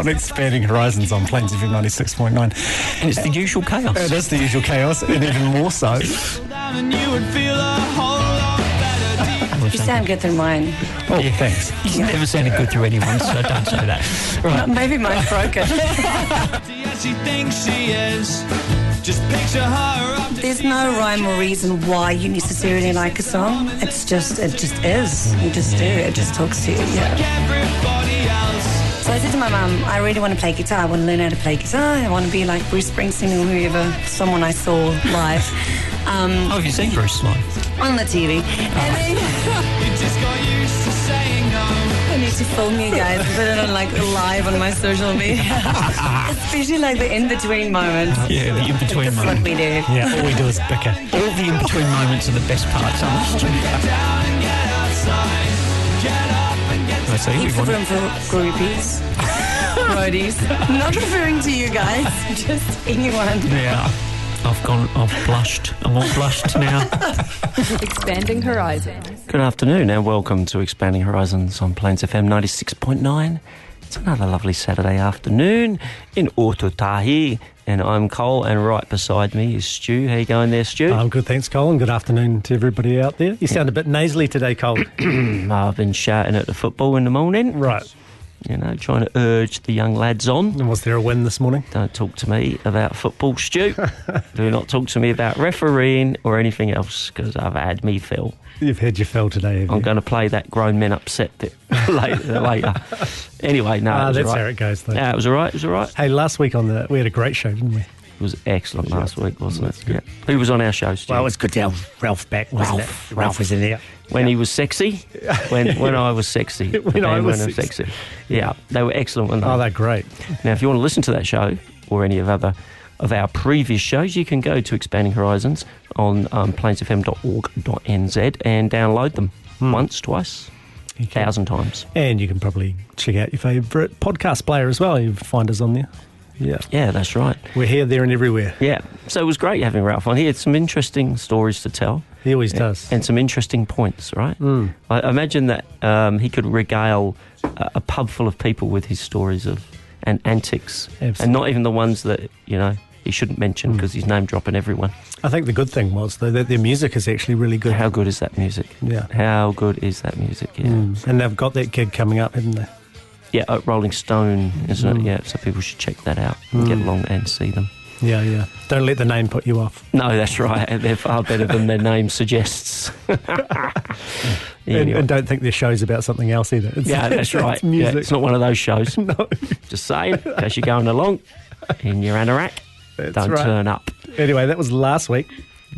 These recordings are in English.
On Expanding Horizons on Plains FM 96.9. And it's the usual chaos. It is the usual chaos, and even more so. You sound good through mine. Oh, thanks. You've never sounded good through anyone, so don't say that. Right. Maybe mine's broken. she thinks she is. Just picture her. There's no rhyme or reason why you necessarily like a song. It's just, it just is. You just do. It just talks to you. Yeah. So I said to my mum, I really want to play guitar. I want to learn how to play guitar. I want to be like Bruce Springsteen or whoever, someone I saw live um, Oh, have you seen Bruce live? on the TV. And then You just got used to saying no. I need to film you guys, put it on like live on my social media, especially like the in between moments. Yeah, the in-between That's what we do. Yeah, all we do is bicker. All the in-between moments are the best parts, and get I see. Heaps we of want- room for groupies, roadies. Not referring to you guys, just anyone. Yeah. I've gone, I've blushed. I'm all blushed now. Expanding Horizons. Good afternoon and welcome to Expanding Horizons on Plains FM 96.9. It's another lovely Saturday afternoon in Otautahi and I'm Cole and right beside me is Stu. How you going there, Stu? I'm good, thanks, Cole, and good afternoon to everybody out there. You sound a bit nasally today, Cole. I've been shouting at the football in the morning, right. you know, trying to urge the young lads on. And was there a win this morning? Don't talk to me about football, Stu. Do not talk to me about refereeing or anything else because I've had me fill. You've had your fill today, have? I'm going to play that grown men upset bit later. later. Anyway, no, it Ah, was that's all right. how it goes, though. Yeah, it was all right. It was all right. Hey, last week on the we had a great show, didn't we? It was excellent last week, wasn't it? Yeah. Who was on our show, Stu? Well, it was good to have Ralph back, wasn't Ralph. it? Ralph was in there. when he was sexy, when when I was sexy, When I and was I'm sexy. Yeah, they were excellent. Weren't they? Oh, they're great. Now, if you want to listen to that show or any of other of our previous shows, you can go to Expanding Horizons on um, plainsfm.org.nz and download them Hmm. once, twice, can- thousand times. And you can probably check out your favourite podcast player as well. You find us on there. Yeah. Yeah, that's right. We're here, there, and everywhere. Yeah, so it was great having Ralph on. He had some interesting stories to tell. He always does. and some interesting points, right? Mm. I imagine that um, he could regale a, a pub full of people with his stories of and antics, and not even the ones that you know he shouldn't mention Mm. because he's name dropping everyone. I think the good thing was though that their music is actually really good. How good is that music? Yeah. How good is that music? Yeah, Mm. And they've got that gig coming up, haven't they? yeah. uh, Rolling Stone, isn't Mm. it? Yeah. So people should check that out and get Mm. along and see them. Yeah, yeah. Don't let the name put you off. No, that's right. They're far better than their name suggests. And, Anyway. and don't think their show's about something else either. It's, yeah, that's right. It's Yeah, music. it's not one of those shows. no, Just saying, as you're going along in your anorak, that's don't right. turn up. Anyway, that was last week.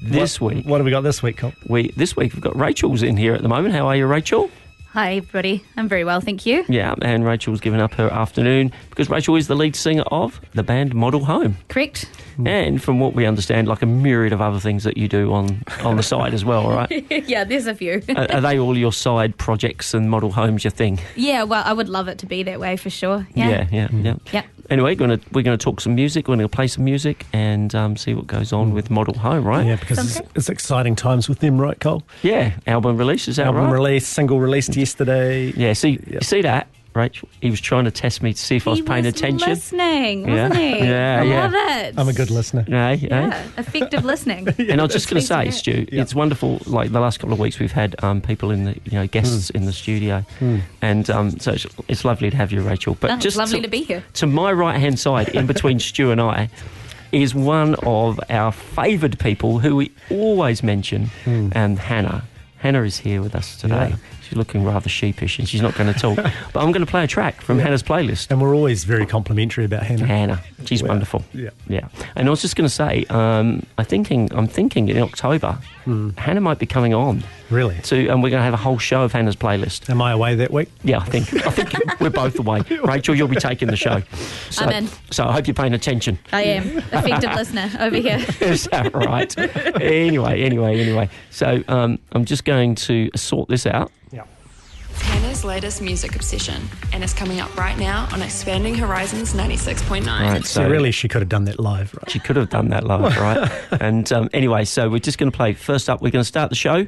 This What- week, What have we got this week, Cole? we this week we've got Rachel's in here at the moment. How are you, Rachel? Hi, everybody. I'm very well, thank you. Yeah, and Rachel's given up her afternoon because Rachel is the lead singer of the band Model Home, Correct? Mm. and from what we understand, like a myriad of other things that you do on on the side as well. Right? yeah, there's a few. are, are they all your side projects and Model Homes your thing? yeah, well, I would love it to be that way for sure. Yeah. yeah, yeah. yeah. Yep. Anyway, gonna, we're going to talk some music. We're going to play some music and um, see what goes on with Model Home, right? Yeah, because Sounds it's, it's exciting times with them, right, Cole? Yeah, album release is that Album right? release, single released yesterday. Yeah, see, Yep. you see that, Rachel? He was trying to test me to see if I was paying was attention. listening, Yeah. wasn't he? Yeah, I yeah. love it. I'm a good listener. No, Yeah, effective listening. And I was just going to say, Please Stu, Yeah. it's wonderful. Like the last couple of weeks, we've had um, people in the, you know, guests in the studio, Hmm. and um, so it's, it's lovely to have you, Rachel. But Oh, just lovely to, to be here. to my right hand side, in between Stu and I, is one of our favoured people who we always mention, Hmm. and Hannah. Hannah is here with us today. Yeah. She's looking rather sheepish and she's not going to talk. but I'm going to play a track from Hannah's playlist. And we're always very complimentary about Hannah. Hannah, she's wonderful. yeah. yeah. And I was just going to say, um, I thinking, I'm thinking in October, Hmm. Hannah might be coming on Really? to, and we're going to have a whole show of Hannah's playlist. Am I away that week? Yeah, I think I think we're both away. Rachel, you'll be taking the show. So, I'm in. So I hope you're paying attention. I am. Effective listener over here. Is that right? anyway, anyway, anyway. So um, I'm just going to sort this out. Yeah. Hannah's latest music obsession, and it's coming up right now on Expanding Horizons 96.9. Right. So, really, she could have done that live, right? She could have done that live, right? and um, anyway, so we're just going to play. First up, we're going to start the show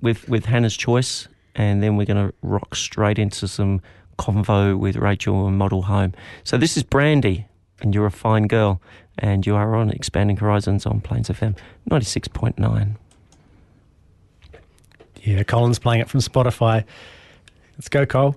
with with Hannah's choice, and then we're going to rock straight into some convo with Rachel and Model Home. So this is Brandy, and you're a fine girl, and you are on Expanding Horizons on Plains FM ninety six point nine. Yeah, Colin's playing it from Spotify. Let's go, Cole.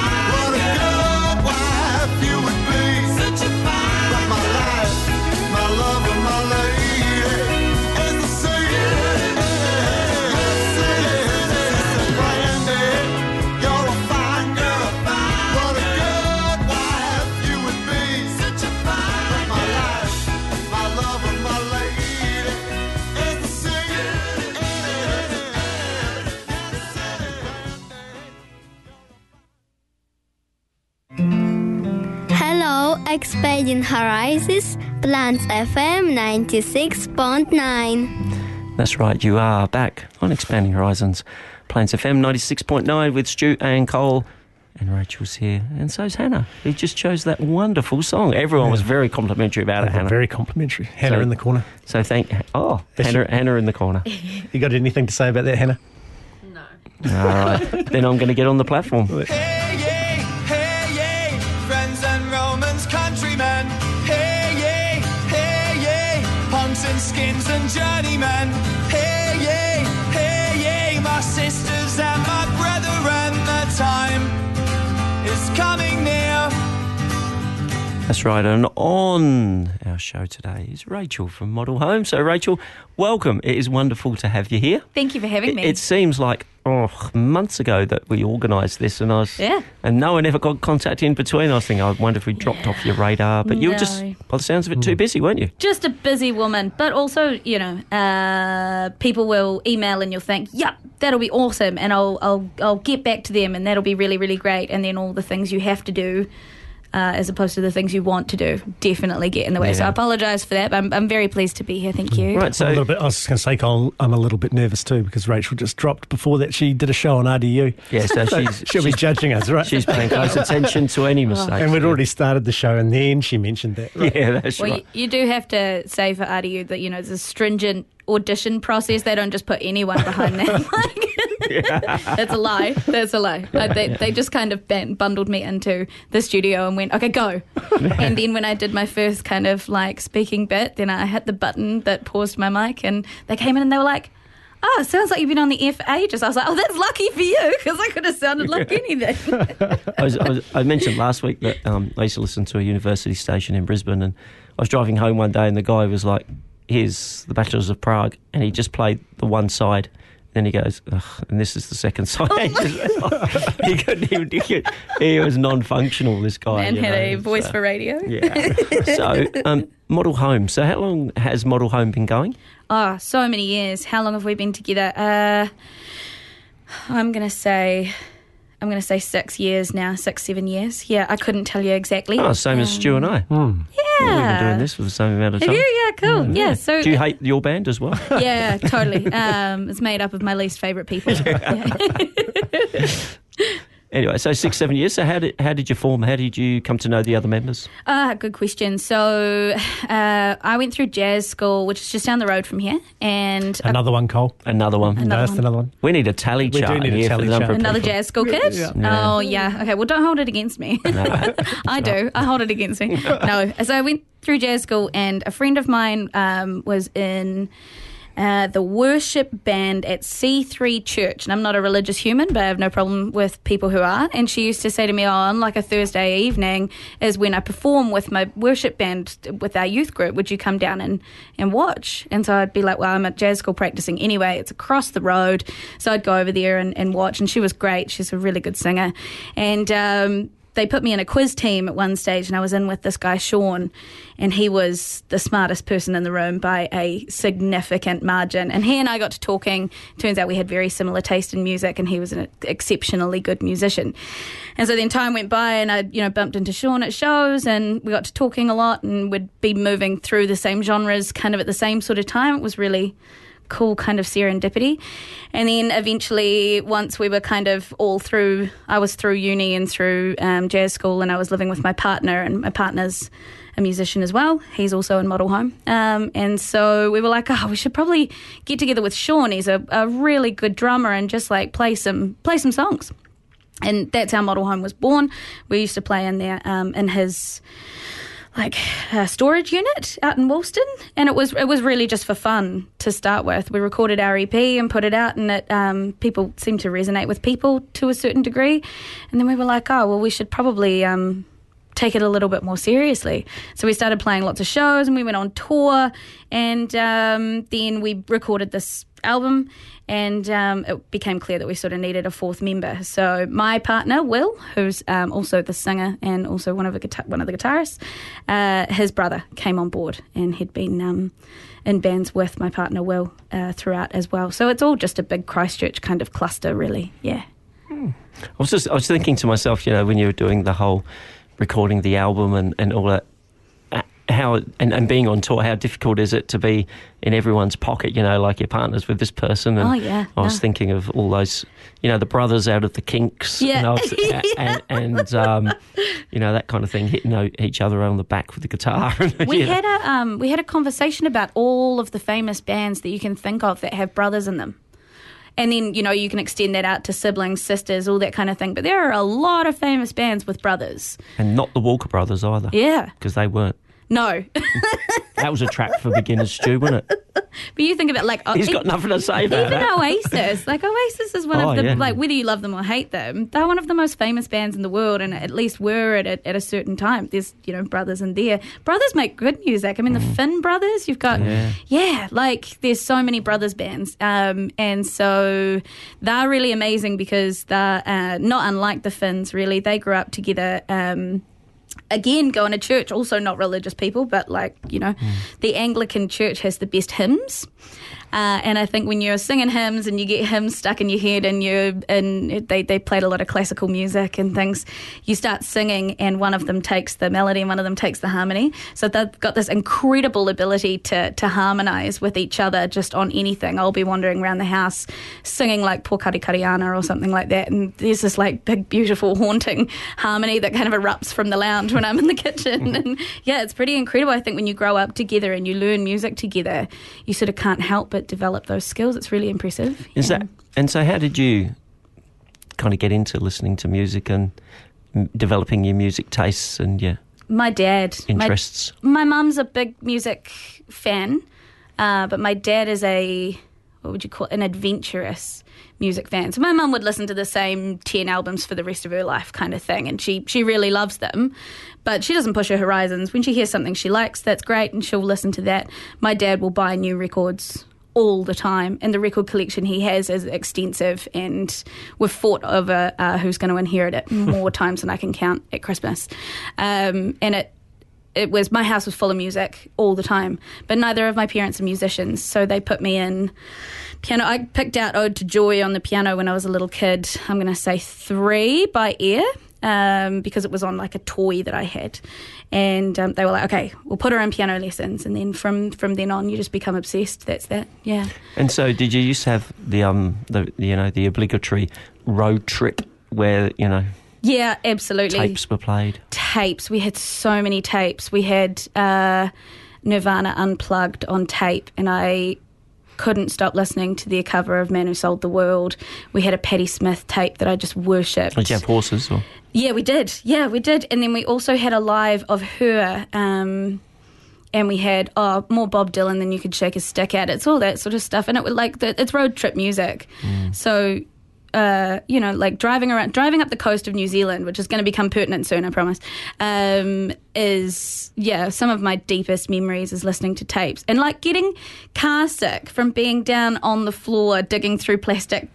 Hello, Expanding Horizons, Plains FM 96.9. That's right, you are back on Expanding Horizons, Plains FM 96.9 with Stu and Cole. And Rachel's here, and so's Hannah, who just chose that wonderful song. Everyone was very complimentary about it, They're Hannah. very complimentary. Hannah So- in the corner. so thank. Oh, Yes, Hannah, you- Hannah in the corner. You got anything to say about that, Hannah? No. All right, then I'm going to get on the platform. Punks and and That's right. And on our show today is Rachel from Model Home. So, Rachel, welcome. It is wonderful to have you here. Thank you for having It, me. it seems like oh, months ago that we organised this, and I was, Yeah. and no one ever got contact in between. I was thinking, I wonder if we dropped off your radar, but you were just, by the sounds of it, too busy, weren't you? Just a busy woman, but also, you know, uh, people will email and you'll think, "Yep, that'll be awesome," and I'll I'll I'll get back to them, and that'll be really really great. And then all the things you have to do. Uh, as opposed to the things you want to do, definitely get in the way. So I apologise for that, but I'm, I'm very pleased to be here. Thank you. Right. I'm a So, little bit, I was just going to say, Cole, I'm a little bit nervous too because Rachel just dropped before that she did a show on RDU. yeah, so she's, She'll be judging us, right? she's paying close attention to any mistakes. and we'd already started the show, and then she mentioned that. Right? Yeah, that's Well, right. you, you do have to say for RDU that you know there's a stringent audition process. They don't just put anyone behind them. That's a lie. That's a lie. Uh, they, they just kind of ban- bundled me into the studio and went, okay, go. and then when I did my first kind of like speaking bit, then I hit the button that paused my mic, and they came in and they were like. Oh, sounds like you've been on the air for ages. I was like, oh, that's lucky for you because I could have sounded like anything. I, was, I, was, I mentioned last week that um, I used to listen to a university station in Brisbane, and I was driving home one day, and the guy was like, "Here's the Bachelors of Prague," and he just played the one side. Then he goes, Ugh, and this is the second side. he couldn't even. He, he was non-functional. This guy and you had know, a voice so- for radio. Yeah. so, um, model home. So, how long has model home been going? Oh, so many years. How long have we been together? Uh, I'm gonna say, I'm gonna say six years now, six, seven years. Yeah, I couldn't tell you exactly. Oh, same as Stu and I. Yeah, We've been doing this for the same amount of Have time. you? Yeah, cool. Yeah, so Do you hate your band as well? yeah, totally. Um, it's made up of my least favorite people. Yeah. Anyway, so six, seven years. So how did how did you form? How did you come to know the other members? Ah, good question. So uh, I went through jazz school, which is just down the road from here, and a- Another one, Cole. Another one. Another no, it's one. another one. We need a tally chart. We do need a tally for the number chart. another people. jazz school kid. Yeah. Oh yeah. Okay. Well, don't hold it against me. I do. I hold it against me. No. So I went through jazz school, and a friend of mine um, was in. Uh, the worship band at C3 Church. And I'm not a religious human, but I have no problem with people who are. And she used to say to me, Oh, on like a Thursday evening is when I perform with my worship band with our youth group. Would you come down and, and watch? And so I'd be like, Well, I'm at jazz school practicing anyway. It's across the road. So I'd go over there and, and watch. And she was great. She's a really good singer. And, um, they put me in a quiz team at one stage, and I was in with this guy, Sean, and he was the smartest person in the room by a significant margin. And he and I got to talking. Turns out we had very similar taste in music, and he was an exceptionally good musician. And so then time went by, and I, you know, bumped into Sean at shows, and we got to talking a lot, and we'd be moving through the same genres kind of at the same sort of time. It was really cool kind of serendipity. And then eventually, once we were kind of all through, I was through uni and through um, jazz school, and I was living with my partner, and my partner's a musician as well. He's also in Model Home. Um, and so we were like, oh, we should probably get together with Sean. He's a, a really good drummer and just like play some play some songs. And that's how Model Home was born. We used to play in there um, in his like a storage unit out in Woolston, and it was it was really just for fun to start with. We recorded our EP and put it out, and it um, people seemed to resonate with people to a certain degree, and then we were like, oh well, we should probably. Um, take it a little bit more seriously. So we started playing lots of shows and we went on tour and um, then we recorded this album and um, it became clear that we sort of needed a fourth member. So my partner, Will, who's um, also the singer and also one of the guitar- one of the guitarists, uh, his brother came on board and he'd been um, in bands with my partner, Will, uh, throughout as well. So it's all just a big Christchurch kind of cluster, really. Yeah. I was just I was thinking to myself, you know, when you were doing the whole recording the album and, and all that, uh, how and, and being on tour, how difficult is it to be in everyone's pocket? You know, like your partners with this person. And Oh, yeah, I was no. thinking of all those, you know, the brothers out of the Kinks. Yeah. and, was- a- and, and um, you know that kind of thing, hitting each other on the back with the guitar. We know. had a um, we had a conversation about all of the famous bands that you can think of that have brothers in them. And then, you know, you can extend that out to siblings, sisters, all that kind of thing. But there are a lot of famous bands with brothers. and not the Walker brothers either. Yeah. because they weren't. No. that was a track for beginners, Stu, wasn't it? But you think about like He's e- got nothing to say about even that. Oasis, like Oasis is one Oh, of the yeah. like whether you love them or hate them, they're one of the most famous bands in the world, and at least were at a, at a certain time. There's you know brothers in there. Brothers make good music. I mean the Finn brothers. You've got Yeah. yeah, like there's so many brothers bands, um, and so they're really amazing because they're uh, not unlike the Finns. Really, they grew up together. Um, again going to church also not religious people but like you know mm. the anglican church has the best hymns uh, and I think when you're singing hymns and you get hymns stuck in your head and you and they, they played a lot of classical music and things, you start singing and one of them takes the melody and one of them takes the harmony. So they've got this incredible ability to to harmonize with each other just on anything. I'll be wandering around the house singing like Pokarekare Ana or something like that, and there's this like big, beautiful, haunting harmony that kind of erupts from the lounge when I'm in the kitchen. and yeah, it's pretty incredible. I think when you grow up together and you learn music together, you sort of can't help but develop those skills. It's really impressive. Is that and so? How did you kind of get into listening to music and developing your music tastes and your My dad. my- interests? My mum's a big music fan, uh, but my dad is a what would you call it? an adventurous music fan. So my mum would listen to the same ten albums for the rest of her life, kind of thing, and she she really loves them, but she doesn't push her horizons. When she hears something she likes, that's great, and she'll listen to that. My dad will buy new records. All the time, and the record collection he has is extensive, and we've fought over uh, who's going to inherit it more times than I can count at Christmas. Um, and it it was my house was full of music all the time but neither of my parents are musicians so they put me in piano. I picked out ode to joy on the piano when i was a little kid. I'm going to say three by ear um, because it was on like a toy that i had and um, they were like okay we'll put her in piano lessons and then from from then on you just become obsessed that's that yeah And so, did you used to have the um the you know the obligatory road trip where you know yeah absolutely tapes were played? tapes. We had so many tapes. We had uh, Nirvana unplugged on tape, and I couldn't stop listening to their cover of Man Who Sold the World. We had a Patti Smith tape that I just worshipped. Did you have horses or? Yeah, we did. Yeah, we did. And then we also had a live of her. Um, and we had oh more Bob Dylan than you could shake a stick at. It's all that sort of stuff, and it was like the, it's road trip music. So, uh, you know, like driving around, driving up the coast of New Zealand, which is going to become pertinent soon, I promise. Um, is yeah, some of my deepest memories is listening to tapes and like getting car sick from being down on the floor digging through plastic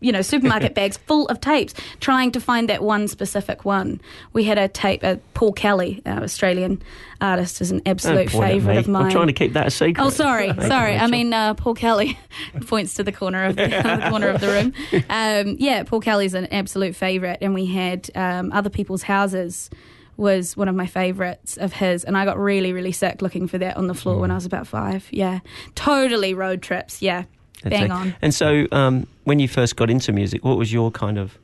you know, supermarket bags full of tapes, trying to find that one specific one. We had a tape, uh, Paul Kelly, Australian artist, is an absolute at favourite of mine. I'm trying to keep that a secret. Oh, sorry, sorry. I mean, uh, Paul Kelly points to the corner of the, the corner of the room. Um, yeah, Paul Kelly's an absolute favourite, and we had um, other people's houses. Was one of my favourites of his, and I got really, really sick looking for that on the floor Mm. when I was about five. Yeah, totally road trips. Yeah, bang on. And so, um, when you first got into music, what was your kind of?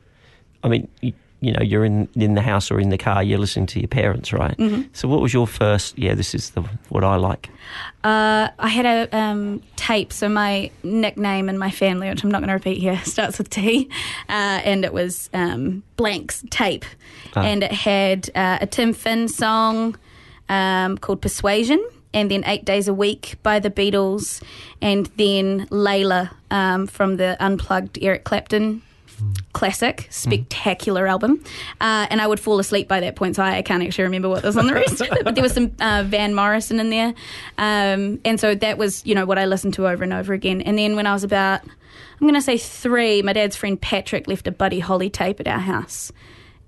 I mean, you, you know, you're in in the house or in the car, you're listening to your parents, right? Mhm. So, what was your first? Yeah, this is the what I like. Uh, I had a um, tape, so my nickname in my family, which I'm not going to repeat here, starts with T, uh, and it was um, Blanks tape, Ah. and it had uh, a Tim Finn song um, called Persuasion, and then Eight Days a Week by the Beatles, and then Layla um, from the unplugged Eric Clapton classic, spectacular album. Uh, and I would fall asleep by that point, so I, can't actually remember what was on the rest of it. But there was some uh, Van Morrison in there. Um, and so that was, you know, what I listened to over and over again. And then when I was about, I'm going to say three, my dad's friend Patrick left a Buddy Holly tape at our house.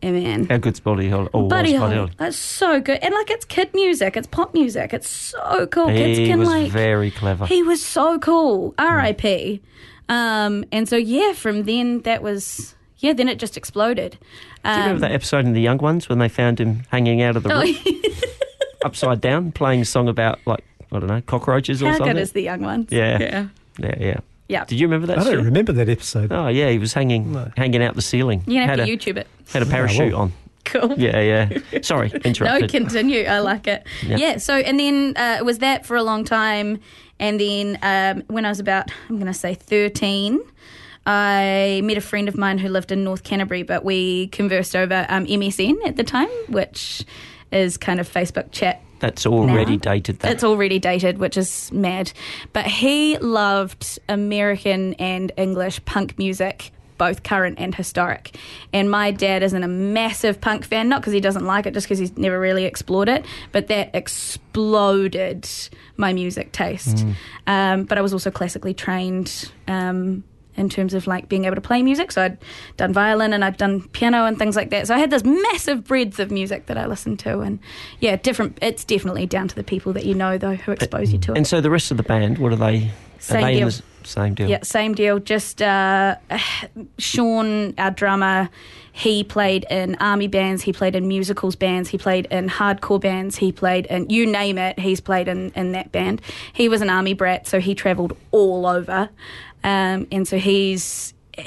And man, How good's Buddy Holly? Oh, Buddy Holly. Buddy Holly? That's so good. And like it's kid music, it's pop music. It's so cool. Kids He can was like very clever. he was so cool. R.I.P. Um, and so yeah, from then that was yeah. Then it just exploded. Do you remember Um, that episode in The Young Ones when they found him hanging out of the oh, roof, upside down, playing a song about like I don't know cockroaches or How something? good is the young ones? Yeah, yeah, yeah, yeah. Yeah. Did you remember that? I don't Stu? remember that episode. Oh yeah, he was hanging hanging out the ceiling. You're have had to a, YouTube it. Had a parachute well. on. Cool. Yeah, yeah. Sorry, No, continue. I like it. Yeah. Yeah. So, and then uh, it was that for a long time, and then um, when I was about, I'm going to say 13, I met a friend of mine who lived in North Canterbury, but we conversed over um, MSN at the time, which is kind of Facebook chat That's already now. dated. That. It's already dated, which is mad. But he loved American and English punk music, both current and historic. And my dad isn't a massive punk fan, not because he doesn't like it, just because he's never really explored it. But that exploded my music taste. Mm. Um, but I was also classically trained. Um, in terms of like being able to play music, so I'd done violin and I'd done piano and things like that. So I had this massive breadth of music that I listened to, and yeah, different. It's definitely down to the people that you know though who expose you to it. And so the rest of the band, what are they? Same are they in deal. the same deal. Yeah, same deal. Just uh, Sean, our drummer, he played in army bands, he played in musicals bands, he played in hardcore bands, he played in you name it, he's played in, in that band. He was an army brat, so he travelled all over. Um, and so he's.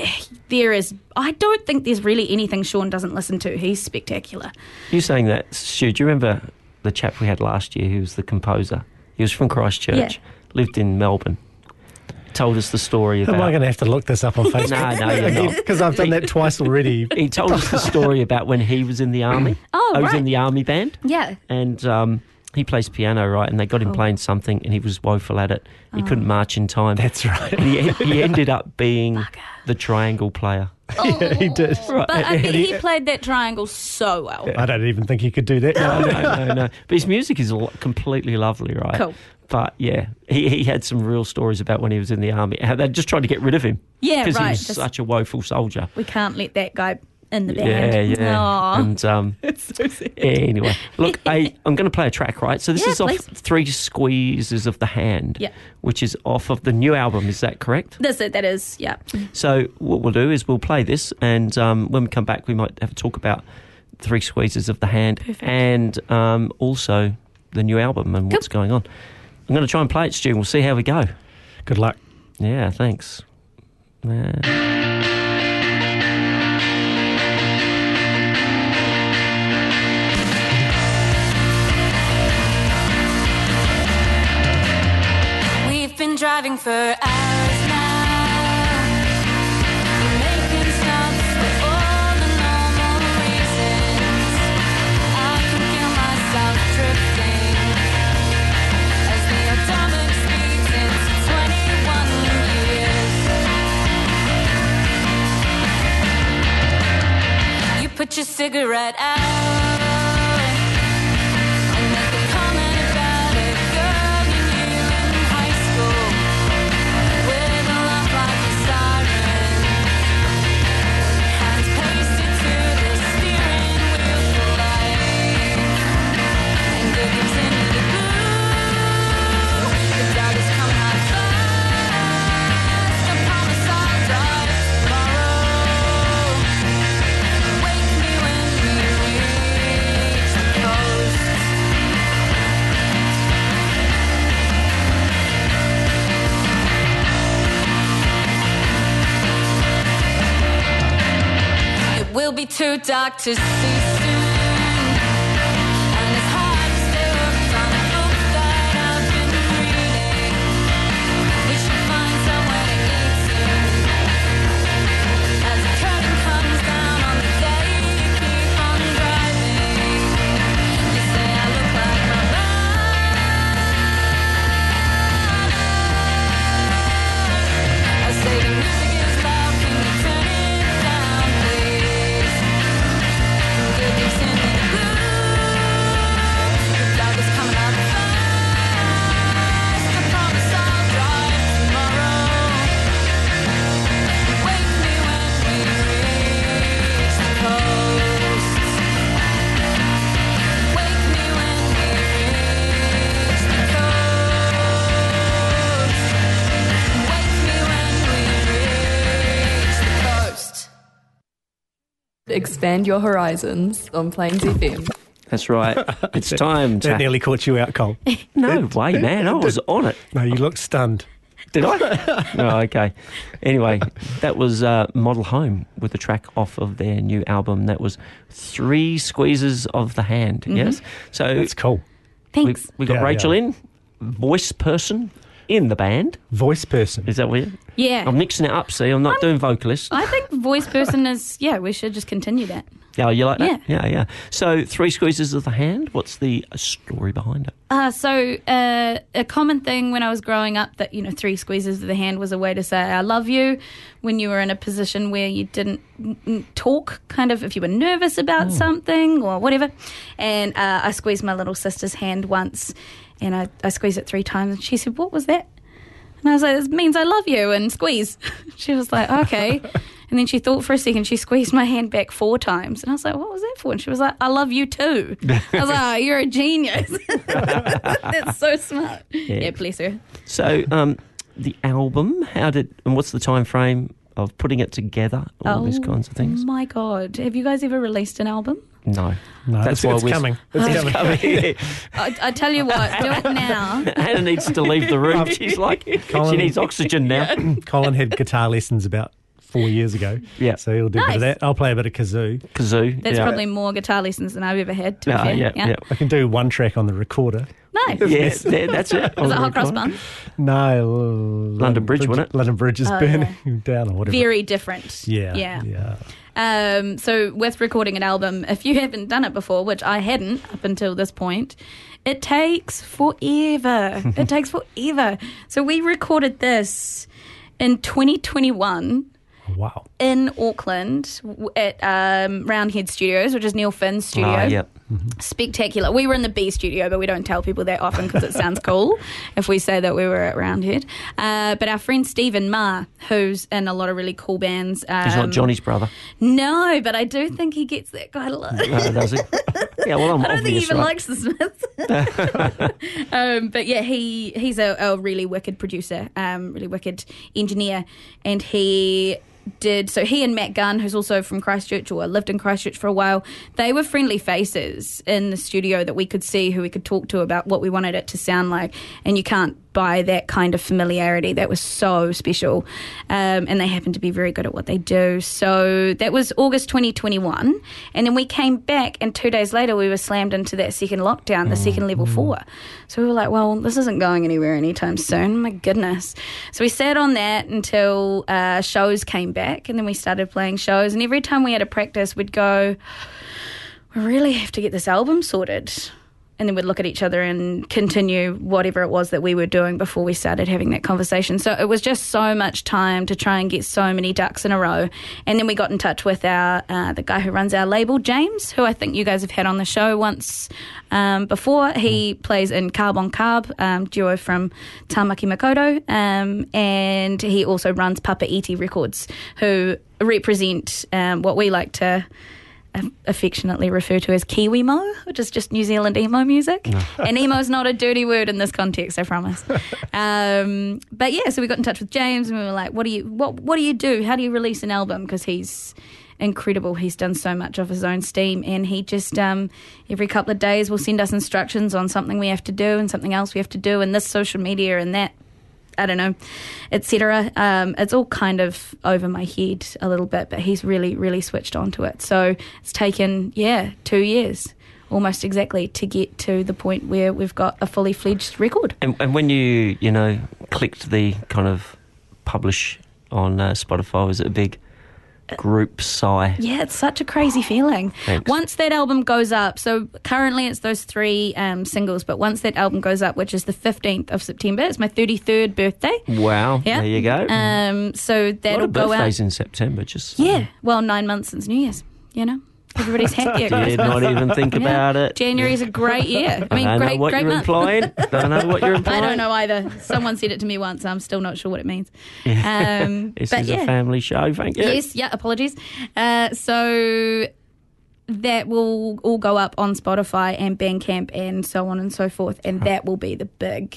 There is. I don't think there's really anything Sean doesn't listen to. He's spectacular. You saying that, Stu? Do you remember the chap we had last year who was the composer? He was from Christchurch, Yeah. lived in Melbourne. Told us the story about. Am I going to have to look this up on Facebook? No, no, you're not. Because I've done that twice already. He told us the story about when he was in the army. Oh, I was right. in the army band, Yeah. and um, he plays piano, right? And they got him Cool. playing something, and he was woeful at it. He couldn't Oh. march in time. That's right. And he, he ended up being the triangle player. yeah, he did. But I And think he- he played that triangle so well. I don't even think he could do that. no, no, no, no. But his music is lo- completely lovely, right? Cool. But yeah, he, he had some real stories about when he was in the army. How they just tried to get rid of him. Yeah, because he was just- such a woeful soldier. We can't let that guy in the Yeah, band. yeah. Aw. And um, anyway, look, I, I'm going to play a track, right? So this Yeah, is off please. Three Squeezes of the Hand, Yeah. which is off of the new album. Is that correct? That's it. That is, yeah. So what we'll do is we'll play this, and um, when we come back, we might have a talk about Three Squeezes of the Hand and um, also the new album and what's going on. I'm going to try and play it, Stu. and We'll see how we go. Good luck. Yeah, thanks. Yeah. We've been driving for hours put your cigarette out. Will be too dark to see Expand your horizons on Plains FM. That's right. It's time That to. nearly caught you out, Cole. No way, man. I was on it. No, you looked stunned. Did I? oh, okay. Anyway, that was uh, Model Home with the track off of their new album. That was Three Squeezes of the Hand. Yes. So That's cool. Thanks. We, we got Yeah, Rachel yeah. in, voice person in the band. Voice person. Is that weird? Yeah. I'm mixing it up. See, I'm not doing vocalist. I think voice person is, yeah, we should just continue that. Yeah, you like that? Yeah. yeah, yeah. So three squeezes of the hand. What's the story behind it? Uh, so uh, a common thing when I was growing up that you know three squeezes of the hand was a way to say I love you when you were in a position where you didn't talk, kind of if you were nervous about something or whatever. And uh, I squeezed my little sister's hand once, and I, I squeezed it three times, and she said, "What was that?" And I was like, "This means I love you," and squeeze. she was like, "Okay." And then she thought for a second. She squeezed my hand back four times, and I was like, "What was that for?" And she was like, "I love you too." I was like, oh, "You're a genius." That's so smart. Yeah. bless her. So um, the album. How did and what's the time frame of putting it together? All these oh kinds of things. Oh my God, have you guys ever released an album? No, No, that's it's- it's we're- coming. It's It's coming. I, I tell you what, do it now. Hannah needs to leave the room. She's like, she needs oxygen now. Colin had guitar lessons about four years ago. Yeah. So he'll do a bit of that. I'll play a bit of kazoo. Kazoo. That's yeah. probably more guitar lessons than I've ever had. To be Yeah, fair. yeah, yeah. I can do one track on the recorder. Nice. Yeah, that's it. Was it Hot Cross Bun? No, London, Bridge, wasn't it? London Bridge is Oh, burning down or whatever. Very different. yeah, Yeah. yeah. Um, so with recording an album, if you haven't done it before, which I hadn't up until this point, it takes forever. it takes forever. So we recorded this in 2021 Wow. in Auckland at um, Roundhead Studios, which is Neil Finn's studio. Ah, yep. Spectacular. We were in the B studio, but we don't tell people that often because it sounds cool if we say that we were at Roundhead. Uh, but our friend Stephen Marr, who's in a lot of really cool bands. Um, He's not Johnny's brother. No, but I do think he gets that quite a lot. Uh, does he? Yeah, well, I'm I don't think he even right? likes the Smiths. um, but yeah, he he's a, a really wicked producer, um, really wicked engineer, and he did so he and Matt Gunn, who's also from Christchurch or lived in Christchurch for a while, they were friendly faces in the studio that we could see who we could talk to about what we wanted it to sound like. And you can't buy that kind of familiarity. That was so special. Um, and they happen to be very good at what they do. So that was August 2021. And then we came back, and two days later, we were slammed into that second lockdown, the second level four. So we were like, well, this isn't going anywhere anytime soon. My goodness. So we sat on that until uh, shows came back, and then we started playing shows. And every time we had a practice, we'd go, we really have to get this album sorted. And then we'd look at each other and continue whatever it was that we were doing before we started having that conversation. So it was just so much time to try and get so many ducks in a row. And then we got in touch with our uh, the guy who runs our label, James, who I think you guys have had on the show once um, before. He plays in Carb on Carb, um, duo from Tamaki Makaurau, um, and he also runs Papa Iti Records, who represent um, what we like to affectionately refer to as Kiwi Mo, which is just New Zealand emo music. and emo is not a dirty word in this context, I promise. um, but yeah, so we got in touch with James and we were like, "What do you what What do you do? How do you release an album?" Because he's incredible. He's done so much of his own steam, and he just um, every couple of days will send us instructions on something we have to do and something else we have to do, and this social media and that. I don't know, etc. Um, it's all kind of over my head a little bit, but he's really, really switched onto it. So it's taken, yeah, two years almost exactly to get to the point where we've got a fully fledged record. And, and when you, you know, clicked the kind of publish on uh, Spotify, was it a big group sigh? Yeah, it's such a crazy feeling. Thanks. Once that album goes up, so currently it's those three um, singles, but once that album goes up, which is the 15th of September, it's my 33rd birthday. Wow, Yeah. there you go. Um, so a lot that'll of go out. birthdays in September, just Yeah, well, nine months since New Year's, you know? Everybody's happy at Did Christmas. not even think Yeah. about it. January's a great year. I mean, don't great, know what great you're month. implying. don't know what you're implying. I implying. don't know either. Someone said it to me once. I'm still not sure what it means. Um, This but is yeah. a family show, thank you. Yes, yeah, apologies. Uh, so that will all go up on Spotify and Bandcamp and so on and so forth, and that will be the big.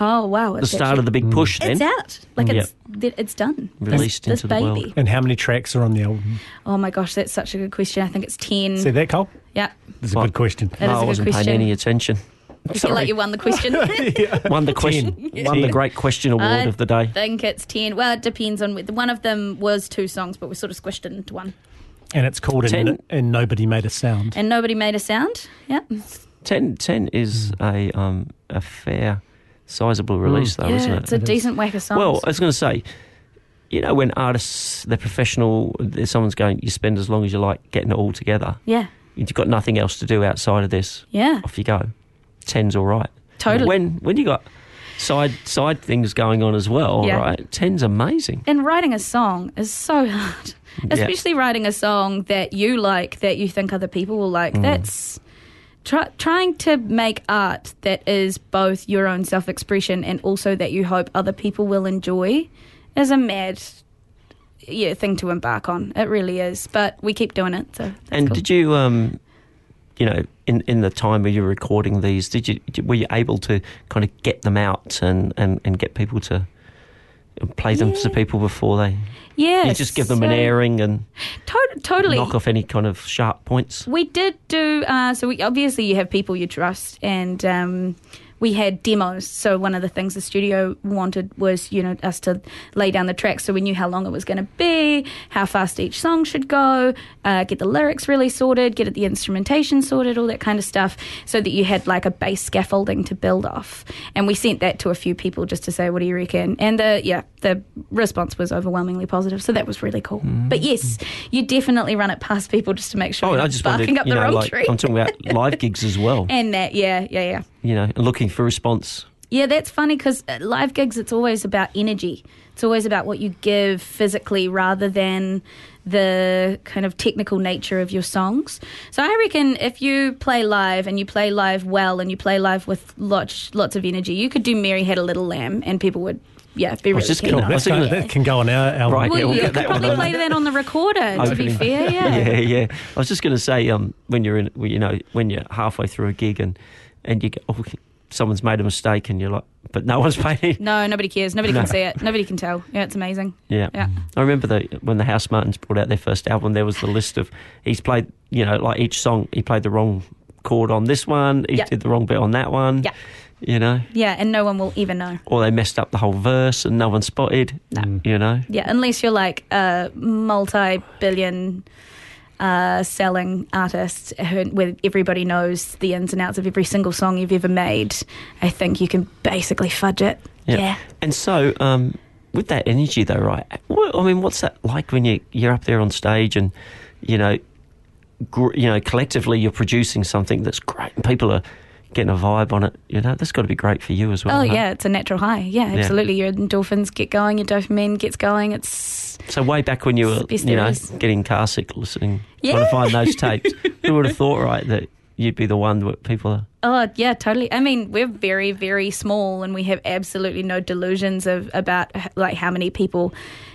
Oh wow! The start of the big push then. It's out. Like Mm. it's th- it's done. Released this, into this the world. And how many tracks are on the album? Oh my gosh, that's such a good question. I think it's ten. See that, Cole? Yeah, That's a good question. That is No, a I wasn't paying any attention. I feel like you won the question. Won the question. Won the great question award I of the day. I think it's ten. Well, it depends on one of them was two songs, but we sort of squished it into one. And it's called Ten. and, and Nobody Made a Sound. And nobody made a sound. Yeah. 10, 10 is a um, a fair, sizable release, though, yeah, isn't it? it's a decent whack of songs. Well, I was going to say, you know, when artists, they're professional, there's someone's going, you spend as long as you like getting it all together. Yeah. You've got nothing else to do outside of this. Yeah. Off you go. Ten's all right. Totally. When when you got side side things going on as well, Yeah. right? Ten's amazing. And writing a song is so hard, Yeah. especially writing a song that you like, that you think other people will like. Mm. That's try, trying to make art that is both your own self expression and also that you hope other people will enjoy is a mad yeah thing to embark on. It really is. But we keep doing it. So and cool. did you, um, you know, in, in the time where you were recording these, did you were you able to kind of get them out and, and, and get people to play them to people before they? Yeah, You just give them an airing and To- totally. knock off any kind of sharp points. We did do uh, so. We obviously you have people you trust, and um, we had demos. So one of the things the studio wanted was you know us to lay down the tracks, so we knew how long it was going to be, how fast each song should go, uh, get the lyrics really sorted, get the instrumentation sorted, all that kind of stuff, so that you had like a base scaffolding to build off. And we sent that to a few people just to say, what do you reckon? And the yeah, the response was overwhelmingly positive, so that was really cool. But yes, you definitely run it past people just to make sure Oh, you're I just barking wondered, up you the know, wrong like tree. I'm talking about live gigs as well. And that, yeah, yeah, yeah. You know, looking for response. Yeah, that's funny because live gigs, it's always about energy. It's always about what you give physically rather than the kind of technical nature of your songs. So I reckon if you play live and you play live well and you play live with lots lots of energy, you could do Mary Had a Little Lamb and people would, yeah, be really just keen gonna- I it. That's thinking- gonna- that can go on our album. Right, Well, yeah, we'll you could that one probably play that on the recorder, to be fair, yeah. yeah, yeah. I was just going to say, um, when you're in, you know, when you're halfway through a gig and and you go, oh, someone's made a mistake, and you're like, but no one's paying. No, nobody cares. Nobody No. can see it. Nobody can tell. Yeah, it's amazing. Yeah. Yeah. I remember the, when the Housemartins brought out their first album, there was the list of, he's played, you know, like each song, he played the wrong chord on this one, he Yeah. did the wrong bit on that one. Yeah. You know, Yeah, and no one will ever know. or they messed up the whole verse and no one spotted. No. You know? Yeah, unless you're like a multi-billion uh, selling artist who, where everybody knows the ins and outs of every single song you've ever made, I think you can basically fudge it. Yeah. And so, um, with that energy, though, right? What, I mean, what's that like when you you're up there on stage and you know, gr- you know, collectively you're producing something that's great and people are getting a vibe on it. You know, that's got to be great for you as well. Oh yeah, it's a natural high. Yeah, Yeah. absolutely. Your endorphins get going, your dopamine gets going. It's So way back when you were, you know, is. getting car sick, listening, Yeah. trying to find those tapes, who would have thought, right, that you'd be the one that people are. Oh yeah, totally. I mean, we're very, very small, and we have absolutely no delusions of about like how many people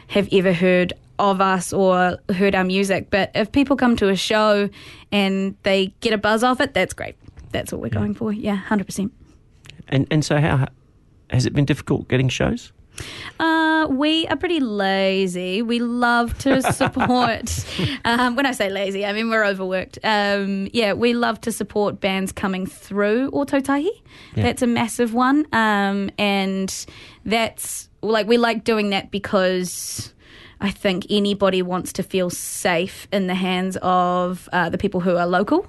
have ever heard of us or heard our music. But if people come to a show and they get a buzz off it, that's great. That's what we're going for. Yeah, hundred percent. And and so how has it been difficult getting shows? Uh, we are pretty lazy. We love to support. um, when I say lazy, I mean we're overworked. Um, yeah, we love to support bands coming through Otautahi. Yeah. That's a massive one, um, and that's like we like doing that because. I think anybody wants to feel safe in the hands of uh, the people who are local.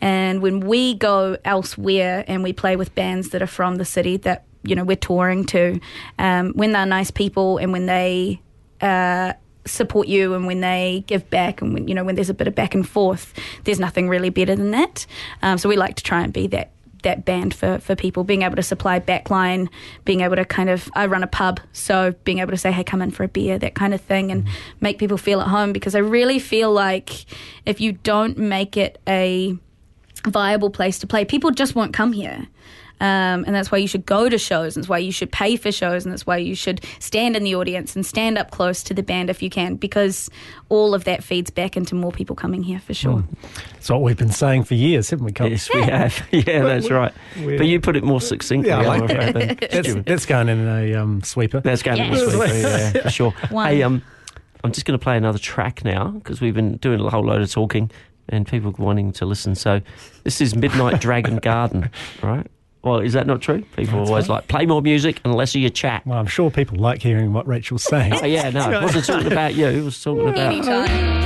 And when we go elsewhere and we play with bands that are from the city that you know we're touring to, um, when they're nice people and when they uh, support you and when they give back and when you know when there's a bit of back and forth, there's nothing really better than that. Um, so we like to try and be that that band for, for people, being able to supply backline, being able to kind of, I run a pub, so being able to say, hey, come in for a beer, that kind of thing, and make people feel at home because I really feel like if you don't make it a viable place to play, people just won't come here. Um, and that's why you should go to shows, and that's why you should pay for shows, and that's why you should stand in the audience and stand up close to the band if you can, because all of that feeds back into more people coming here for sure. That's what we've been saying for years, haven't we? Colin? Yes, we have. Yeah, that's right. But you put it more succinctly. Yeah, I like that. That's, that's going in a um, sweeper. That's going in a sweeper, yeah, for sure. One. Hey, um, I'm just going to play another track now because we've been doing a whole load of talking and people wanting to listen. So this is Midnight Dragon Garden, right? Well, is that not true? People That's always right. like play more music and less of your chat. Well, I'm sure people like hearing what Rachel's saying. Oh yeah, no, it wasn't talking about you. It was talking about Anytime.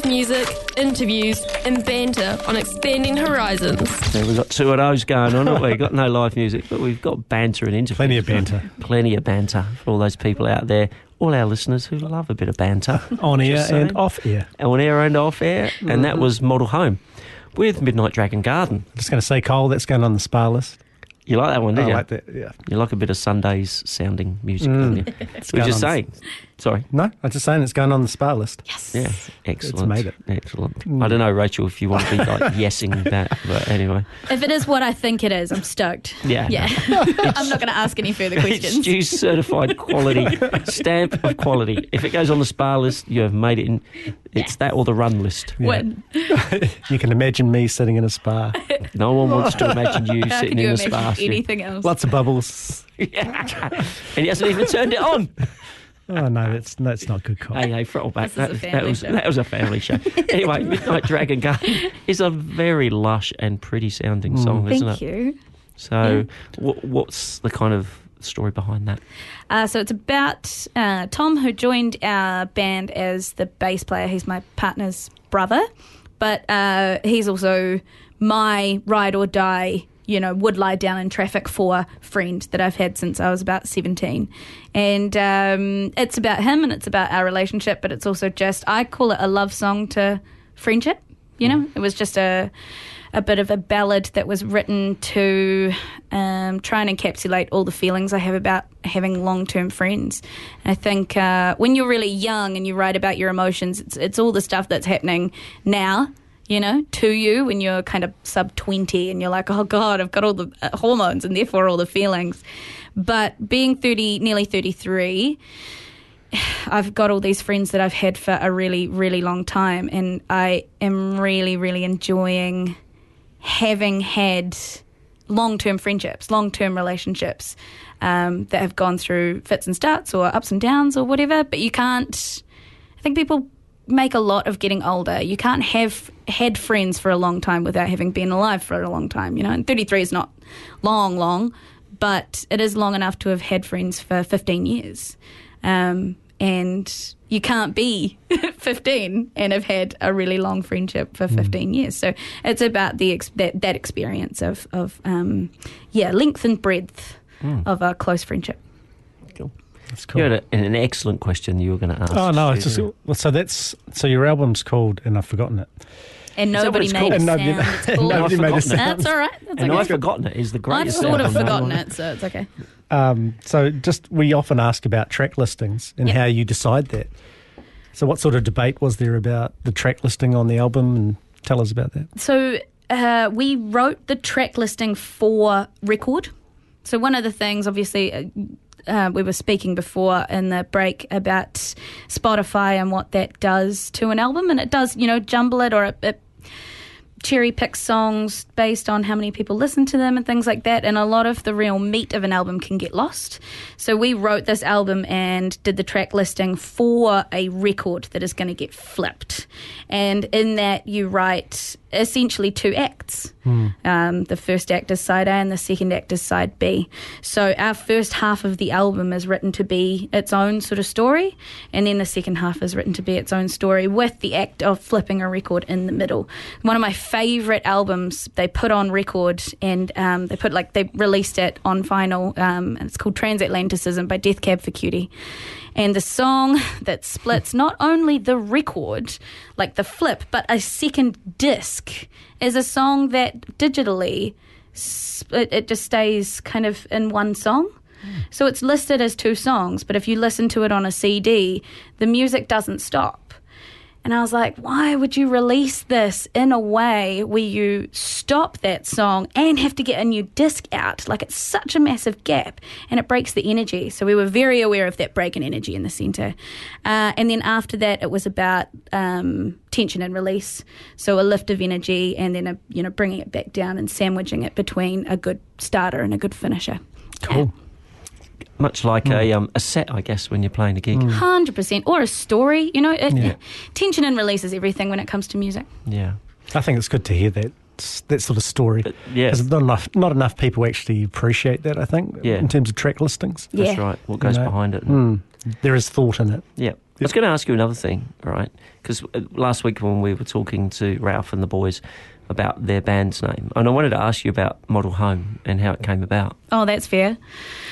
Live music, interviews, and banter on Expanding Horizons. So we've got two of those going on, haven't we? Got no live music, but we've got banter and interviews. Plenty of banter. Plenty of banter for all those people out there, all our listeners who love a bit of banter. On air saying. and off air. On air and off air. And that was Model Home with Midnight Dragon Garden. I'm Just going to say, Cole, that's going on the spa list. You like that one, did I you? like that, yeah. You like a bit of Sundays sounding music, Mm. don't you? We're just on the- saying. Sorry. No, I'm just saying it's going on the spa list. Yes. Yeah, excellent. made it. Excellent. Mm. I don't know, Rachel, if you want to be like yesing that, but anyway. If it is what I think it is, I'm stoked. Yeah. Yeah. I'm not going to ask any further It's questions. Stu's certified quality stamp of quality. If it goes on the spa list, you have made it in. It's that or the run list. When? You can imagine me sitting in a spa. No one wants to imagine you How sitting can you in the imagine spa. Anything else? Lots of bubbles. Yeah. And he hasn't even turned it on. Oh, no, that's, that's not good, Cole. Hey, hey, throttle back. That, that was show. that was a family show. anyway, Midnight Dragon Garden is a very lush and pretty sounding song, isn't Thank it? you. So, what, what's the kind of story behind that? Uh, so it's about uh, Tom, who joined our band as the bass player. He's my partner's brother, but uh, he's also my ride or die. You know, would lie down in traffic for friend that I've had since I was about seventeen, and um, it's about him and it's about our relationship. But it's also just I call it a love song to friendship. You know, it was just a a bit of a ballad that was written to um, try and encapsulate all the feelings I have about having long term friends. And I think uh, when you're really young and you write about your emotions, it's, it's all the stuff that's happening now. You know, to you when you're kind of sub 20 and you're like, oh God, I've got all the uh, hormones and therefore all the feelings. But being 30, nearly 33, I've got all these friends that I've had for a really, really long time, and I am really, really enjoying having had long term friendships, long term relationships um, that have gone through fits and starts or ups and downs or whatever. But you can't, I think people make a lot of getting older. You can't have had friends for a long time without having been alive for a long time, you know, and 33 is not long, long, but it is long enough to have had friends for 15 years. Um, and you can't be 15 and have had a really long friendship for 15 years. So it's about the ex- that, that experience of, of um, yeah, length and breadth Mm. of a close friendship. Cool. You had a, an excellent question you were going to ask. Oh no! It's Stu. just so that's so your album's called, and I've forgotten it. And Is that what nobody it's made called? a And sound. nobody- It's called- nobody made a I've forgotten it. That's all right. That's and okay. I've forgotten it is the greatest. I've greatest. sort of forgotten it, so it's okay. Um, so just we often ask about track listings and Yep. how you decide that. So what sort of debate was there about the track listing on the album? And tell us about that. So uh, we wrote the track listing for record. So one of the things, obviously, uh, we were speaking before in the break about Spotify and what that does to an album, and it does, you know, jumble it or it, it cherry pick songs based on how many people listen to them and things like that. And a lot of the real meat of an album can get lost. So we wrote this album and did the track listing for a record that is going to get flipped. And in that, you write essentially two acts. Um, the first act is side A and the second act is side B. So our first half of the album is written to be its own sort of story, and then the second half is written to be its own story with the act of flipping a record in the middle. One of my favourite albums they put on record and um, they put like they released it on vinyl. Um, and it's called Transatlanticism by Death Cab for Cutie. And the song that splits not only the record, like the flip, but a second disc is a song that digitally it, it just stays kind of in one song. Mm. So it's listed as two songs, but if you listen to it on a CD, the music doesn't stop. And I was like, why would you release this in a way where you stop that song and have to get a new disc out? Like, it's such a massive gap and it breaks the energy. So, we were very aware of that break in energy in the centre. Uh, and then after that, it was about um, tension and release. So, a lift of energy and then, a, you know, bringing it back down and sandwiching it between a good starter and a good finisher. Cool. Much like a um, a set, I guess, when you're playing a gig. Hundred percent, or a story. You know, it, Yeah. tension and release is everything when it comes to music. Yeah. I think it's good to hear that that sort of story. yeah. 'Cause not enough not enough people actually appreciate that. I think. Yeah. In terms of track listings. That's right. What goes You know? behind it. Mm. There is thought in it. Yeah. I was going to ask you another thing, right? Because last week when we were talking to Ralph and the boys about their band's name, and I wanted to ask you about Model Home and how it came about. Oh, that's fair.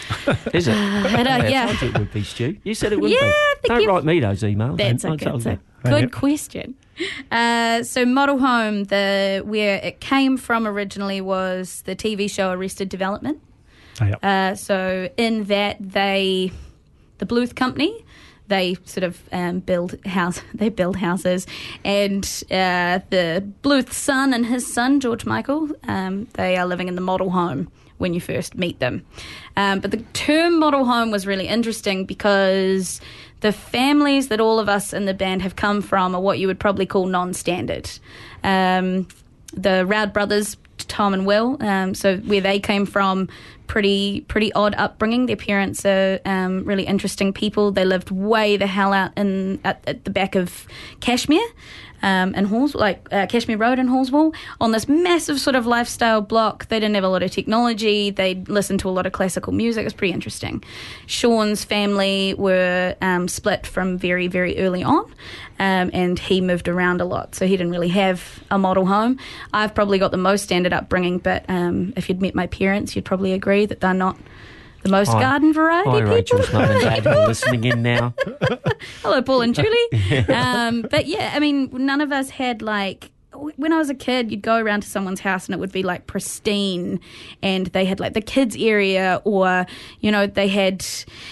Is it? Uh, I yeah. it would be, Stu. You said it would Yeah, be. Don't write me those emails. That's a, that's a good question. Uh, so, Model Home, the where it came from originally was the TV show Arrested Development. Oh, yeah. Uh, so, in that they, the Bluth Company, they sort of um, build house. They build houses, and uh, the Bluth son and his son George Michael, um, they are living in the model home when you first meet them. Um, but the term model home was really interesting because the families that all of us in the band have come from are what you would probably call non-standard. Um, the Roud brothers, Tom and Will, um, so where they came from, pretty pretty odd upbringing. Their parents are um, really interesting people. They lived way the hell out in at, at the back of Kashmir. Um, in Halls, like uh, Kashmir Road in Halswell, on this massive sort of lifestyle block. They didn't have a lot of technology. They listened to a lot of classical music. It's pretty interesting. Sean's family were um, split from very, very early on, um, and he moved around a lot. So he didn't really have a model home. I've probably got the most standard upbringing, but um, if you'd met my parents, you'd probably agree that they're not the most Hi. garden variety Hi, people. Rachel's mum and dad listening in now. Hello, Paul and Julie. um, but yeah, I mean, none of us had like. When I was a kid, you'd go around to someone's house and it would be like pristine, and they had like the kids area, or you know they had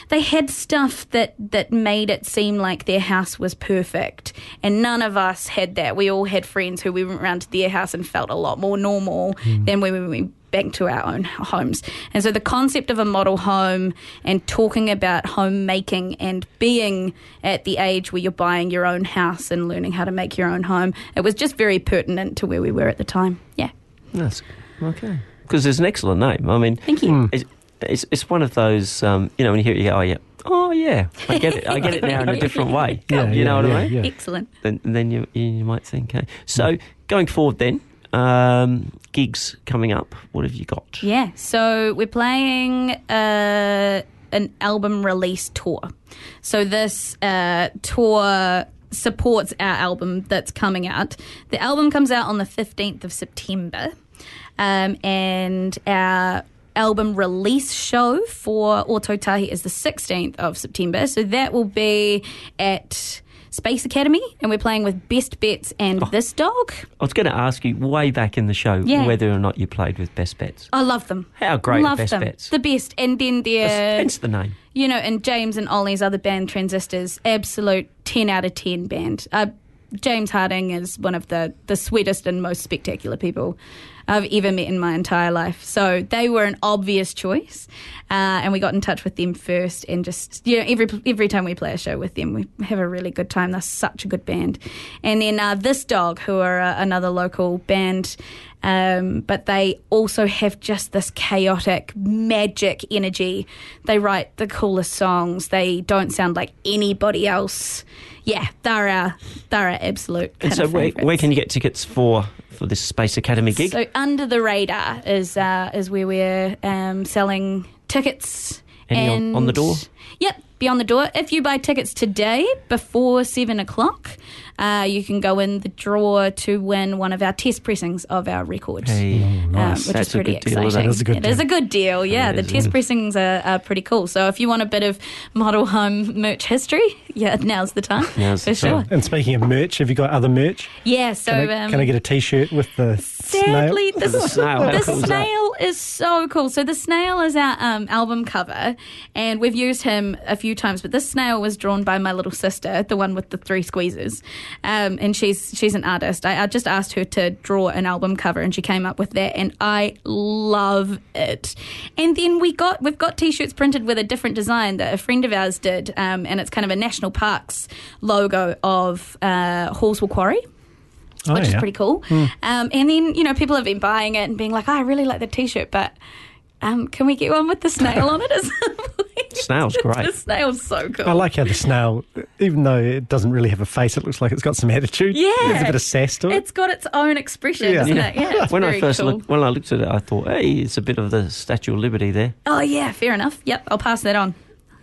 they had stuff that that made it seem like their house was perfect, and none of us had that. We all had friends who we went around to their house and felt a lot more normal than when we back to our own homes. And so the concept of a model home and talking about homemaking and being at the age where you're buying your own house and learning how to make your own home, it was just very pertinent to where we were at the time. Yeah. That's okay. Because it's an excellent name. I mean, Thank you. It's, it's, it's one of those, um, you know, when you hear it, you go, oh, yeah. Oh yeah, I get it. I get it now in a different way. Yeah, you yeah, know what yeah, I mean? yeah. Excellent. Then, then you, you might think. Okay. So going forward, then um, gigs coming up. What have you got? Yeah, so we're playing uh, an album release tour. So this uh, tour supports our album that's coming out. The album comes out on the 15th of September, um, and our album release show for Otautahi is the 16th of September. So that will be at Space Academy, and we're playing with Best Bets and This Dog. I was going to ask you way back in the show Yeah. whether or not you played with Best Bets. I love them. How great Love Best them. Bets? The best. And then their Hence the name. you know, and James and Ollie's other band, Transistors, absolute 10 out of 10 band. Uh, James Harding is one of the, the sweetest and most spectacular people I've ever met in my entire life. So they were an obvious choice. Uh, and we got in touch with them first and just, you know, every, every time we play a show with them, we have a really good time. They're such a good band. And then uh, This Dog, who are uh, another local band, um, but they also have just this chaotic, magic energy. They write the coolest songs. They don't sound like anybody else. Yeah, they're our, they're our absolute. And so where, where can you get tickets for for this Space Academy gig? So under the radar is uh, is where we're um, selling tickets. Any on- on the door? Yep, be on the door. If you buy tickets today before seven o'clock, uh, you can go in the draw to win one of our test pressings of our record. Hey, um, nice. which That's is a pretty good deal, exciting. isn't? That is a good It is deal. a good deal. Yeah, It the is, test isn't pressings are, are pretty cool. So if you want a bit of model home merch history, yeah, now's the time Now's for the sure. time. And speaking of merch, have you got other merch? Yeah, so Can I, um, can I get a T-shirt with the Sadly, snail? the, The snail, the cool is snail is so cool. So the snail is our um, album cover, and we've used him a few times. But this snail was drawn by my little sister, the one with the three squeezes, um, and she's she's an artist. I, I just asked her to draw an album cover, and she came up with that, and I love it. And then we got we've got t-shirts printed with a different design that a friend of ours did, um, and it's kind of a national parks logo of uh, Halswell Quarry Oh, which is pretty cool. Hmm. Um, and then you know people have been buying it and being like, oh, I really like the T-shirt, but um, can we get one with the snail on it? As Snail's the great. snail's so cool. I like how the snail, even though it doesn't really have a face, it looks like it's got some attitude. Yeah. There's a bit of sass to it. It's got its own expression, Yeah. doesn't it? Yeah, it's when very I first cool. looked, when I looked at it, I thought, hey, it's a bit of the Statue of Liberty there. Oh yeah, fair enough. Yep, I'll pass that on.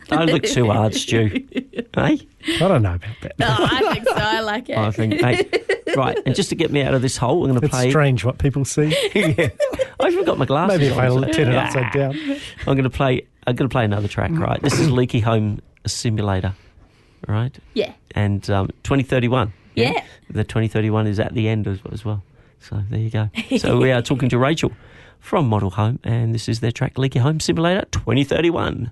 Don't look too hard, Stu. hey, I don't know about that. Oh, I think so. I like it. I think. Hey, right, and just to get me out of this hole, I'm going to It's play. strange what people see. yeah, I even got my glasses. Maybe if I turn it upside down. I'm going to play. I'm going to play another track. Right, this is Leaky Home Simulator. Right, Yeah. and um, 2031. Yeah. the 2031 is at the end as, as well. So there you go. So we are talking to Rachel from Model Home, and this is their track Leaky Home Simulator 2031.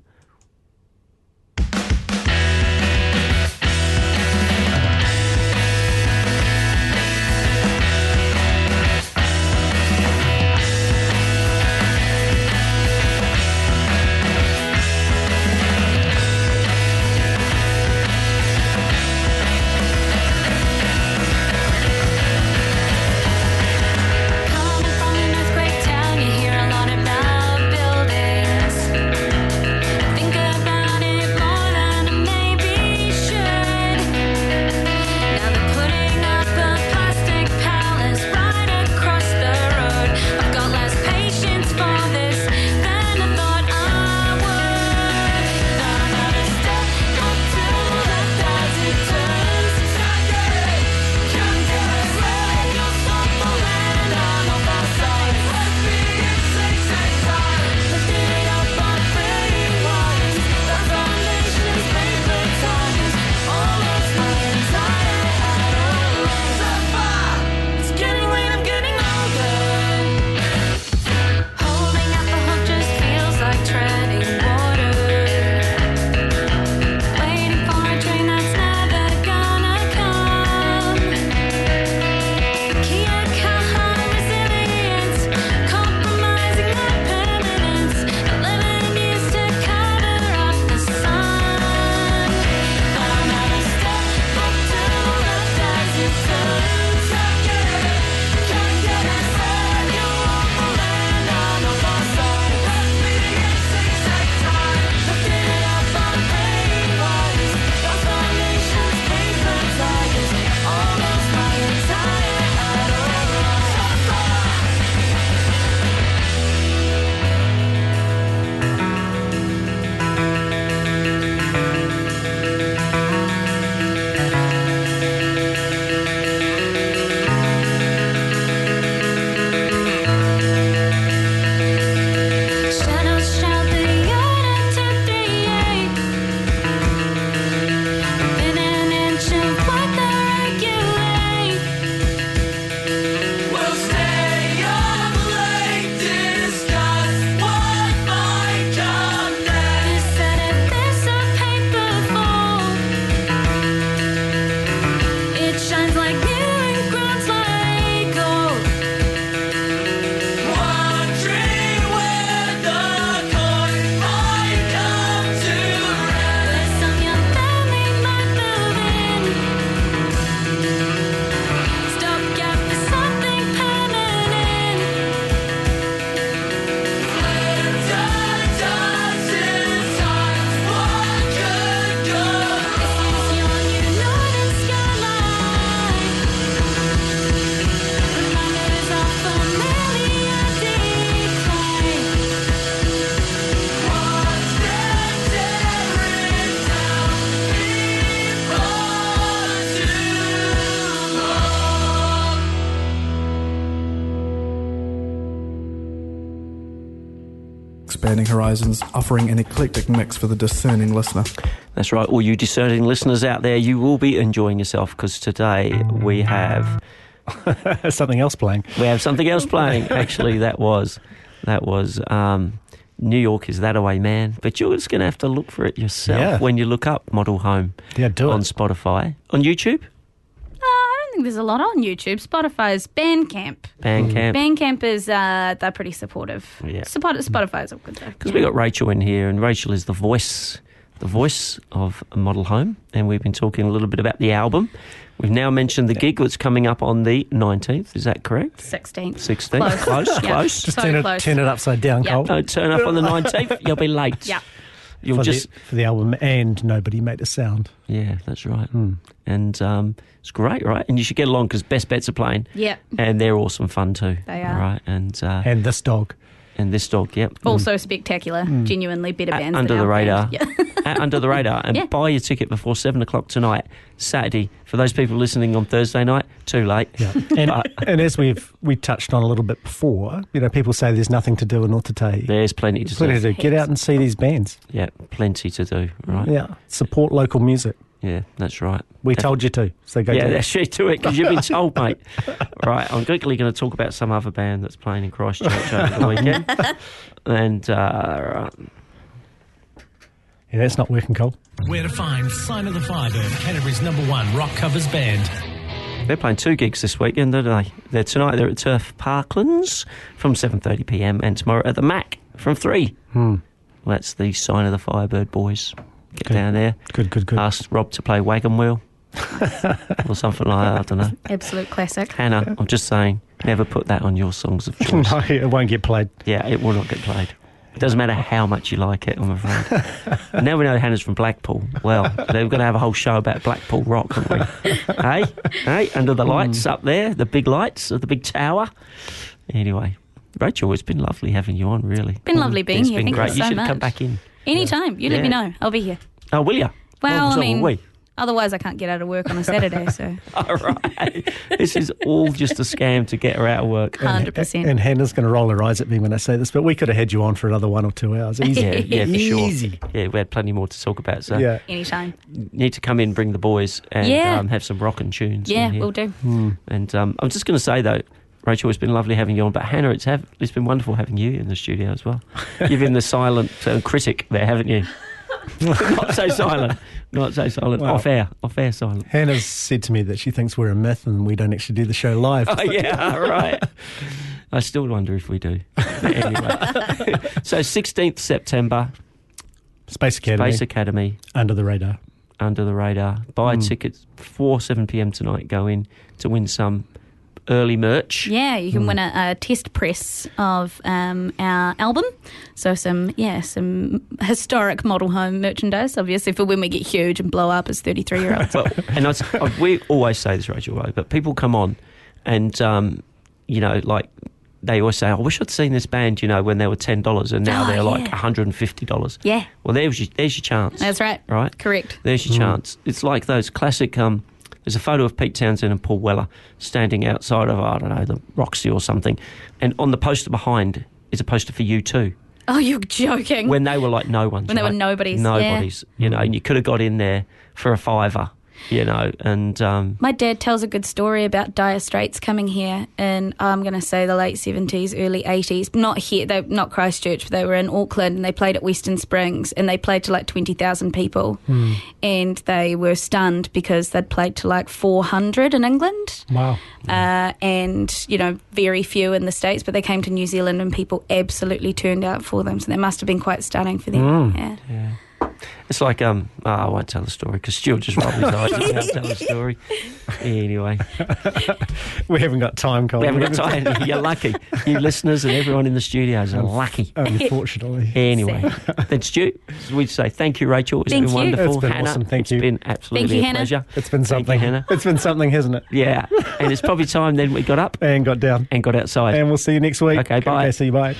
Expanding Horizons, offering an eclectic mix for the discerning listener. That's right. All you discerning listeners out there, you will be enjoying yourself because today we have something else playing. We have something else playing. Actually, that was that was um, New York is that away, man. But you're just going to have to look for it yourself Yeah. when you look up Model Home. Yeah, do on it. Spotify, on YouTube, I don't think there's a lot on YouTube. Spotify's Bandcamp. Bandcamp. Bandcamp is uh, they're pretty supportive. Yeah. Support, Spotify's all good though. Because we got Rachel in here, and Rachel is the voice, the voice of Model Home, and we've been talking a little bit about the album. We've now mentioned the gig that's coming up on the nineteenth. Is that correct? 16th. Sixteenth. Close. Close. Yeah. Close. Just So turn it, close. turn it upside down, Yeah. Cole. Don't turn up on the nineteenth. You'll be late. Yeah. You'll for, just the, for the album, and nobody made a sound. Yeah, that's right. Hmm. And um, it's great, right? And you should get along because Best Bets are playing. Yeah. And they're awesome fun too. They are. Right. And uh, And this dog. And this dog, yep. Also mm. spectacular. Mm. Genuinely better bands under than the radar. band. Yeah. Under the radar. And Yeah. buy your ticket before seven o'clock tonight, Saturday. For those people listening on Thursday night, too late. Yeah. And, But and as we've we touched on a little bit before, you know, people say there's nothing to do in Otautahi. there's plenty to Plenty do. to do. Get out and see these bands. Yeah, plenty to do. Right. Yeah. Support local music. Yeah, that's right. We told you to. So go yeah, do it. that's it. Do it because you've been told, mate. Right, I'm quickly going to talk about some other band that's playing in Christchurch over the weekend. And uh, right. Yeah, that's not working, Cole. Where to find Sign of the Firebird, Canterbury's number one rock covers band. They're playing two gigs this weekend, aren't they? They're tonight. They're at Turf Parklands from 7:30 p.m. and tomorrow at the Mac from three. Hmm. Well, that's the sign of the Firebird boys. Get Good. down there. Good, good, good. Ask Rob to play Wagon Wheel or something like that. I don't know. Absolute classic. Hannah, I'm just saying, never put that on your songs of choice. no, it won't get played. Yeah, it will not get played. It doesn't matter how much you like it, I'm afraid. now we know Hannah's from Blackpool. Well, they're going to have a whole show about Blackpool rock, aren't we? hey, hey, under the lights mm. up there, the big lights of the big tower. Anyway, Rachel, it's been lovely having you on, really. Been lovely being It's here. been Thank great. you You should much. come back in. Anytime. You let me know. I'll be here. Oh, will you? Well, I mean, we? otherwise I can't get out of work on a Saturday, so All right. this is all just a scam to get her out of work. 100%. And Hannah's going to roll her eyes at me when I say this, but we could have had you on for another one or two hours. Easy. Yeah, yeah, for sure. Easy. Yeah, we had plenty more to talk about. So Yeah. anytime. you need to come in, bring the boys, and Yeah. um, have some rockin' tunes. Yeah, we'll do. Hmm. And um, I'm just going to say though, Rachel, it's been lovely having you on. But Hannah, it's have, it's been wonderful having you in the studio as well. You've been the silent uh, critic there, haven't you? Not so silent. Not so silent. Well- off air. Off air silent. Hannah's said to me that she thinks we're a myth and we don't actually do the show live. Oh yeah, right. I still wonder if we do. anyway, so 16th September, Space Academy. Space Academy, Under the radar. under the radar. Buy Mm. tickets before 7 p.m. tonight. Go in to win some early merch. Yeah, you can win a, a test press of um, our album. So some, yeah, some historic model home merchandise. Obviously, for when we get huge and blow up as thirty-three year olds. well, and I, I- we always say this, Rachel, right? But people come on, and um, you know, like they always say, "I wish I'd seen this band," you know, when they were ten dollars, and now Oh, they're like one hundred and fifty dollars. Yeah, Well, there's your, there's your chance. that's right. right. Correct. There's your chance. It's like those classic. Um, there's a photo of Pete Townshend and Paul Weller standing outside of I don't know the Roxy or something, and on the poster behind is a poster for you too. Oh, you're joking. When they were like no ones. When they were right? nobodies, yeah. Nobodies. You know, and you could have got in there for a fiver. You know, and um, My dad tells a good story about Dire Straits coming here in I'm going to say the late 70s, early 80s. Not here, they not Christchurch, but they were in Auckland and they played at Western Springs and they played to like 20,000 people. And they were stunned because they'd played to like 400 in England. Wow. Uh, and you know very few in the states, but they came to New Zealand and people absolutely turned out for them. So that must have been quite stunning for them. Mm. Yeah. It's like um, oh, I won't tell the story because Stuart just rolled his eyes. He can't tell the story. Anyway, We haven't got time, Cole. we haven't got time. You're lucky. You listeners and everyone in the studios are lucky. Unfortunately. Anyway, then Stu, we say thank you, Rachel. It's Thank been you. wonderful. It's been Hannah, awesome. Thank it's you. It's been absolutely Thank you, a Hannah. pleasure. It's been Thank you, something. Hannah. It's been something, hasn't it? Yeah, and it's probably time then we got up And got down. and got outside. And we'll see you next week. Okay, bye. Okay, see you. Bye.